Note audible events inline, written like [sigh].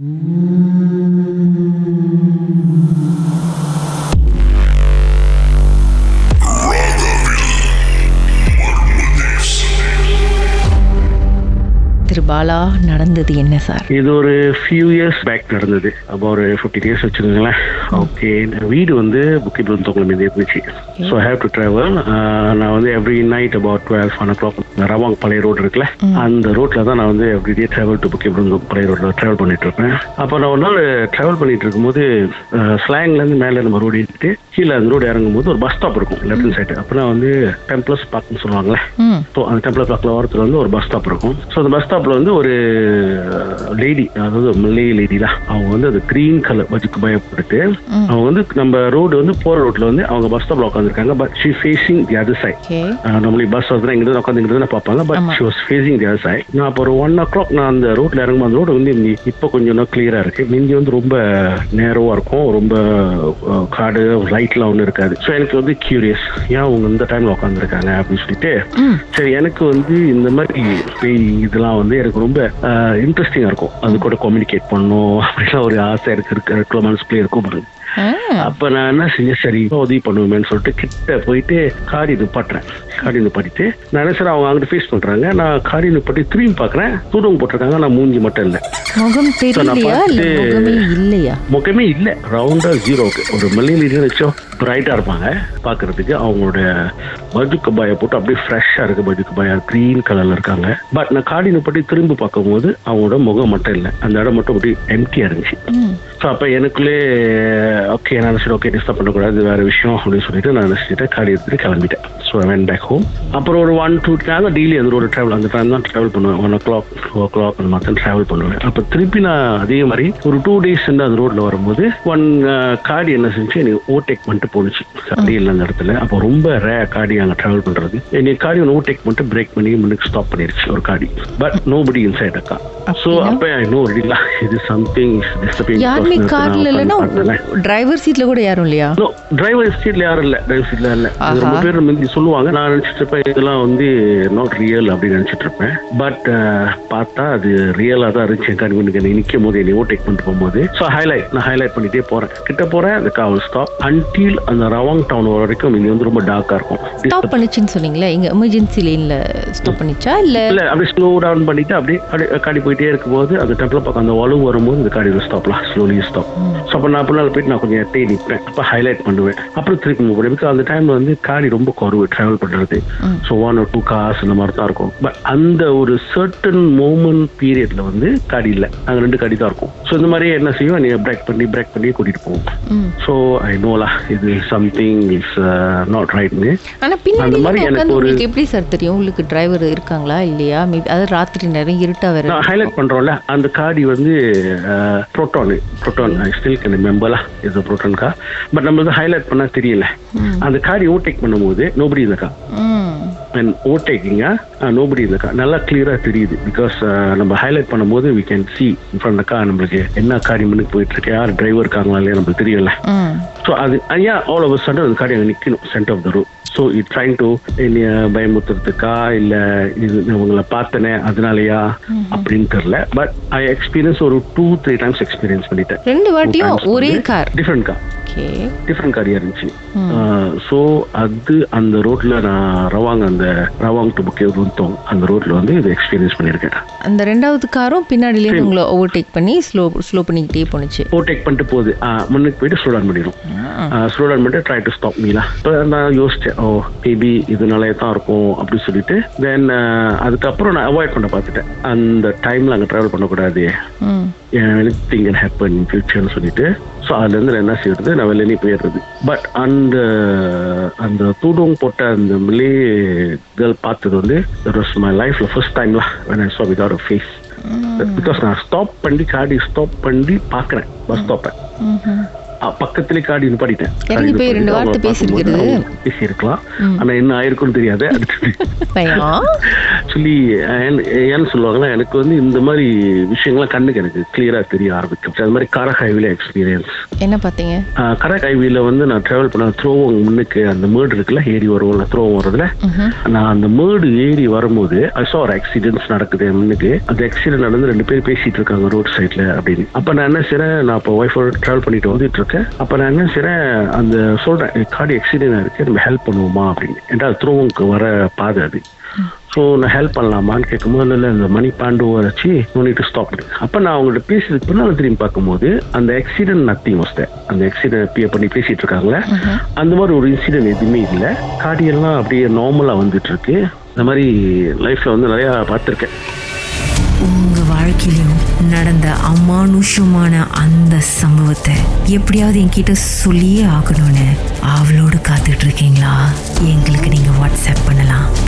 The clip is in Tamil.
திரு பாலா நடந்தது என்ன சார்? இது ஒரு ஃபியூ இயர்ஸ் பேக் நடந்தது. அப்போ ஒரு ஃபிஃப்டி இயர்ஸ் வச்சுக்கோங்களேன். ஓகே வீடு வந்து புக்கி பிருந்தோங்கில் மீது இருந்துச்சு ஸோ ஹேவ் டு ட்ராவல் நான் வந்து every night about twelve one o'clock Rawang பழைய ரோடு இருக்குல்ல அந்த ரோட்ல தான் நான் வந்து எவ்ரி டே ட்ராவல் டு புக்கி பிருந்தோம் பழைய ரோட்ல ட்ராவல் பண்ணிட்டு இருப்பேன் அப்போ நான் ஒரு நாள் ட்ராவல் பண்ணிட்டு இருக்கும்போது ஸ்லாங்லேருந்து மேலே நம்ம ரோடு ஏறிட்டு கீழே அந்த ரோடு இறங்கும் போது ஒரு பஸ் ஸ்டாப் இருக்கும் லெஃப்ட் ஹேண்ட் சைடு அப்போ வந்து டெம்ப்ளஸ் பார்க்னு சொல்லுவாங்களே ஸோ அந்த டெம்பிள் பார்க்கில் ஓரத்தில் வந்து ஒரு பஸ் ஸ்டாப் இருக்கும். ஸோ அந்த பஸ் ஸ்டாப்பில் வந்து ஒரு லேடி அதாவது மல்லே லேடி தான். அவங்க வந்து அது க்ரீன் கலர் பஜுக்கு பயப்பட்டு அவங்க வந்து நம்ம ரோடு வந்து போகிற ரோட்டில் வந்து அவங்க பஸ் ஸ்டாப்பில் உட்காந்துருக்காங்க but she facing the other side நம்மளே பஸ் வந்து இங்கே உட்காந்து இங்கே தான் பார்ப்பாங்க. But. She was facing the other side நான் அப்போ ஒரு ஒன் ஓ கிளாக் நான் அந்த ரோட்டில் இறங்கும் அந்த ரோடு வந்து இப்போ கொஞ்சம் இன்னும் கிளியராக இருக்கு. மிந்தி வந்து ரொம்ப நேரவாக இருக்கும். ரொம்ப காடு லைட்லாம் ஒன்றும் இருக்காது. ஸோ எனக்கு வந்து கியூரியஸ் ஏன் அவங்க இந்த டைமில் உட்காந்துருக்காங்க அப்படின்னு சொல்லிட்டு சரி எனக்கு வந்து இந்த மாதிரி இதெல்லாம் வந்து எனக்கு ரொம்ப இன்ட்ரெஸ்டிங்காக இருக்கும். அது கூட கம்யூனிகேட் பண்ணணும். [laughs] அப்படிலாம் ஒரு ஆசை இருக்கு. இருக்கிற மனசுக்குள்ளே இருக்கும் அப்ப நான் என்ன செஞ்சேன்? சரி உதவி பண்ணுவேன்னு சொல்லிட்டு கிட்ட போயிட்டு காடி நிப்பாட்டுறேன் காடி நிப்பாட்டிட்டு நான் என்ன சார் அவங்க அங்கிட்டு ஃபேஸ் பண்றாங்க. நான் காடி நிப்பாட்டி திரும்பி பாக்குறேன் தூரம் போட்டிருக்காங்க. நான் மூஞ்சி மட்டும் இல்லை. முகம் தெரியலையா? முகமே இல்லையா? முகமே இல்லை. ரவுண்டா ஜீரோக்கு ஒரு மல்லியில் வச்சோம் பிரைட்டா இருப்பாங்க. பாக்குறதுக்கு அவங்களோட பஜு கபாயை போட்டு அப்படியே ஃப்ரெஷ்ஷா இருக்கு பஜு கபாயா கிரீன் கலர்ல இருக்காங்க. பட் நான் காடி நிப்பாட்டி திரும்பி பார்க்கும்போது அவங்களோட முகம் மட்டும் இல்லை. அந்த இடம் மட்டும் அப்படியே எம்டியா இருந்துச்சு. ஸோ அப்போ எனக்குள்ளே ஓகே நான் நினச்சிட்டு ஓகே டிஸ்டர்ப் பண்ணக்கூடாது வேற விஷயம் அப்படின்னு சொல்லிட்டு நான் நினச்சிட்டு காடி எடுத்துட்டு கிளம்பிட்டேன். ஸோ வென் பேக் ஹோம் அப்புறம் ஒரு ஒன் டூ நான் டெய்லி அந்த ஒரு ட்ராவல் அந்த டைம் தான் ட்ராவல் பண்ணுவேன். One o'clock two o'clock அந்த மாதிரி தான் ட்ராவல் பண்ணுவேன். அப்போ திருப்பி நான் அதே மாதிரி ஒரு டூ டேஸ் அந்த ரோட்டில் வரும்போது ஒன் காடி என்ன செஞ்சு எனக்கு ஓவர்டேக் பண்ணிட்டு போணுச்சு. இல்லை அந்த இடத்துல. அப்போ ரொம்ப ரே காடி அங்கே ட்ராவல் பண்ணுறது என்னை காடி ஒன்று ஓவர்டேக் பண்ணிட்டு பிரேக் பண்ணி முன்னுக்கு ஸ்டாப் பண்ணிருச்சு ஒரு காடி. பட் நோ படி இன்சைட் அக்கா ஸோ அப்போ ஐ நோ ரெடிலா இது சம்திங் டிஸ்டர்பிங் யாருமே கார்ல இல்லைன்னா டிரைவர் சீட்ல கூட யாரும் இல்லையா? டிரைவர் சீட்ல யாரும் இல்ல. டிரைவர் சீட்ல இல்ல. ரொம்ப பேர் முந்தி சொல்லுவாங்க. நான் நினைச்சிட்டு இருப்பேன் இதெல்லாம் வந்து நாட் ரியல் அப்படின்னு நினைச்சிட்டு இருப்பேன் பட் பார்த்தா அது ரியலா தான் இருந்துச்சு. கண்ணுக்கு நீ நிற்கும் போது என்னை ஓவர்டேக் பண்ணிட்டு போகும்போது. ஸோ ஹைலைட் நான் ஹைலைட் பண்ணிட்டே போறேன். கிட்ட போறேன் அந்த காவல் ஸ்டாப் அன்டில் அந்த ரவாங் டவுன் வரைக்கும் இங்க வந்து ரொம்ப டார்க்கா இருக்கும். ஸ்டாப் பண்ணுச்சுன்னு சொன்னீங்களே? இங்க எமர்ஜென்சி லைன்ல ஸ்டாப் பண்ணிச்சா? இல்ல இல்ல அப்படியே ஸ்லோ டவுன் பண்ணிட்டு அப்படியே காடி போயிட்டே இருக்கும்போது அந்த டெம்பிள் பக்கம் அந்த வலு வரும்போது இந்த காடி ஸ்டாப்லாம் ஸ்லோலி ஸ்டாப் ஸோ அப்போ நான் பின்னால் போயிட்டு நான் கொஞ்சம் எட்டே நிற்பேன். அப்போ ஹைலைட் பண்ணுவேன். அப்புறம் திருப்பி மூவ் பண்ணுவேன் பிகாஸ் அந்த டைம்ல வந்து காடி ரொம்ப குறவு ட்ராவல் பண்றது. ஸோ ஒன் ஒரு டூ கார்ஸ் இந்த மாதிரி தான் இருக்கும். பட் அந்த ஒரு சர்டன் மூமெண்ட் பீரியட்ல வந்து காடி இல்லை. அங்கே ரெண்டு காடி தான் இருக்கும். ஸோ இந்த மாதிரி என்ன செய்வோம்? நீ பிரேக் பண்ணி பிரேக் பண்ணி கூட்டிட்டு போவோம். ஸோ ஐ நோலா இது சம்திங் இஸ் நாட் ரைட்னு அந்த மாதிரி எனக்கு ஒரு- எப்படி சார் தெரியும்? உங்களுக்கு டிரைவர் இருக்காங்களா? இல்லையா? மேபி அதாவது ராத்திரி நேரம் இருட்டா வேற ஹைலைட் பண்றோம்ல அந்த காடி வந்து Proton Proton I still can ரிமெம்பர்லா இது புரோட்டான் கா பட் நம்மளுக்கு ஹைலைட் பண்ணா தெரியல. அந்த காடி ஓவர்டேக் பண்ணும்போது நோபடி இந்த கா ம். அண்ட் ஓவர்டேக்கிங்க நோபடி இந்த கா நல்லா கிளியரா தெரியுது. பிகாஸ் நம்ம ஹைலைட் பண்ணும்போது வி கேன் சி ஃப்ரண்ட் கா நம்மளுக்கு என்ன காடி முன்னுக்கு போயிட்டு இருக்கு யார் டிரைவர் இருக்காங்களா இல்லையா நம்மளுக்கு தெரியல. ஸோ அது ஐயா ஆல் ஓவர் சடன் அந்த காடி அங்கே நிற்கணும் centre of the route so it trying to என்னைய பயமுத்துறதுக்கா இல்லை இது உங்களை பார்த்தனே அதனாலயா? அப்படின்னு தெரியல. பட் ஐ எக்ஸ்பீரியன்ஸ் ஒரு டூ த்ரீ டைம்ஸ் எக்ஸ்பீரியன்ஸ் பண்ணிட்டேன். ரெண்டு வாட்டியும் ஒரே car different car okay different காரியா இருந்துச்சு. ஸோ அது அந்த ரோட்ல நான் ரவாங் அந்த ரவாங் டு புக்கே ருந்தோம் அந்த ரோட்ல வந்து இதை எக்ஸ்பீரியன்ஸ் பண்ணியிருக்கேன். அந்த ரெண்டாவது காரும் பின்னாடில உங்களை ஓவர்டேக் பண்ணி ஸ்லோ ஸ்லோ பண்ணிக்கிட்டே போணுச்சு. ஓவர்டேக் பண்ணிட்டு போகுது. முன்னுக்கு போயிட்டு ஸ்லோ டவுன் பண்ணிடும் ஸ்லோ டவுன் பண்ணிட்டு ட்ரை டு ஸ்டாப் மீலா இப்போ நான் யோசிச்சேன் ஓ மேபி இதனாலே தான் இருக்கும் அப்படின்னு சொல்லிட்டு. தென் அதுக்கப்புறம் நான் அவாய்ட் பண்ண பார்த்துட்டேன். அந்த டைம்ல அங்கே ட்ராவல் பண்ணக்கூடாது. Hmm think can happen in ஃபியூச்சர்னு சொல்லிட்டு. ஸோ அதுலேருந்து நான் என்ன செய்யறது? நான் வெளியே போயிடுறது. பட் அந்த அந்த தூடம் போட்ட அந்த மிலே கேர்ள் பார்த்தது வந்து மை லைஃப்ல ஃபர்ஸ்ட் டைம்ல when I saw without a face. Because நான் ஸ்டாப் பண்ணி காடி ஸ்டாப் பண்ணி பார்க்குறேன். பஸ் ஸ்டாப்பை. பக்கத்திலே காடி பேசியிருக்கிறது. பேசியிருக்கலாம். ஆனா என்ன ஆயிருக்கும்னு தெரியாது. [laughs] ஆக்சுவலி ஏன்னு சொல்லுவாங்கன்னா எனக்கு வந்து இந்த மாதிரி விஷயங்கள்லாம் கண்ணுக்கு எனக்கு கிளியரா தெரிய ஆரம்பிக்கும். அது மாதிரி கரக் ஹைவேல எக்ஸ்பீரியன்ஸ் என்ன பார்த்தீங்க? கரக் ஹைவேல வந்து நான் டிராவல் பண்ண த்ரோவங் முன்னுக்கு அந்த மேடு இருக்குல்ல ஏரி வருவோம்ல த்ரோவம் வரதுல. நான் அந்த மேடு ஏறி வரும்போது ஐசா ஒரு ஆக்சிடென்ட்ஸ் நடக்குது முன்னுக்கு. அந்த ஆக்சிடென்ட் நடந்து ரெண்டு பேர் பேசிட்டு இருக்காங்க ரோட் சைட்ல அப்படின்னு. அப்ப நான் என்ன செய்றேன் நான் இப்போ ஒய்ஃபோட டிராவல் பண்ணிட்டு வந்துட்டு இருக்கேன். அப்ப நான் என்ன செய்றேன் அந்த சொல்றேன் காடி ஆக்சிடென்ட் இருக்கு நம்ம ஹெல்ப் பண்ணுவோமா? அப்படின்னு. ஏன்டா த்ரோவுக்கு வர பாதை அது. ஸோ நான் ஹெல்ப் பண்ணலாமான்னு கேட்கும்போது இல்லை இந்த மணி பாண்டு வச்சு நோனிட்டு ஸ்டாப் அப்போ நான் அவங்கள்ட்ட பேசியதுக்கு பின்னால் திரும்பி பார்க்கும்போது அந்த ஆக்சிடென்ட் நத்திங் வஸ்தேன் அந்த ஆக்சிடென்ட் பே பண்ணி பேசிட்டு இருக்காங்களே அந்த மாதிரி ஒரு இன்சிடென்ட் எதுவுமே இல்லை. காடியெல்லாம் அப்படியே நார்மலாக வந்துட்டு இருக்கு இந்த மாதிரி லைஃப்ல வந்து நிறையா பார்த்துருக்கேன். உங்க வாழ்க்கையிலும் நடந்த அமானுஷமான அந்த சம்பவத்தை எப்படியாவது என்கிட்ட சொல்லியே ஆகணும்னு அவளோடு காத்துட்டு இருக்கீங்களா? எங்களுக்கு நீங்க வாட்ஸ்அப்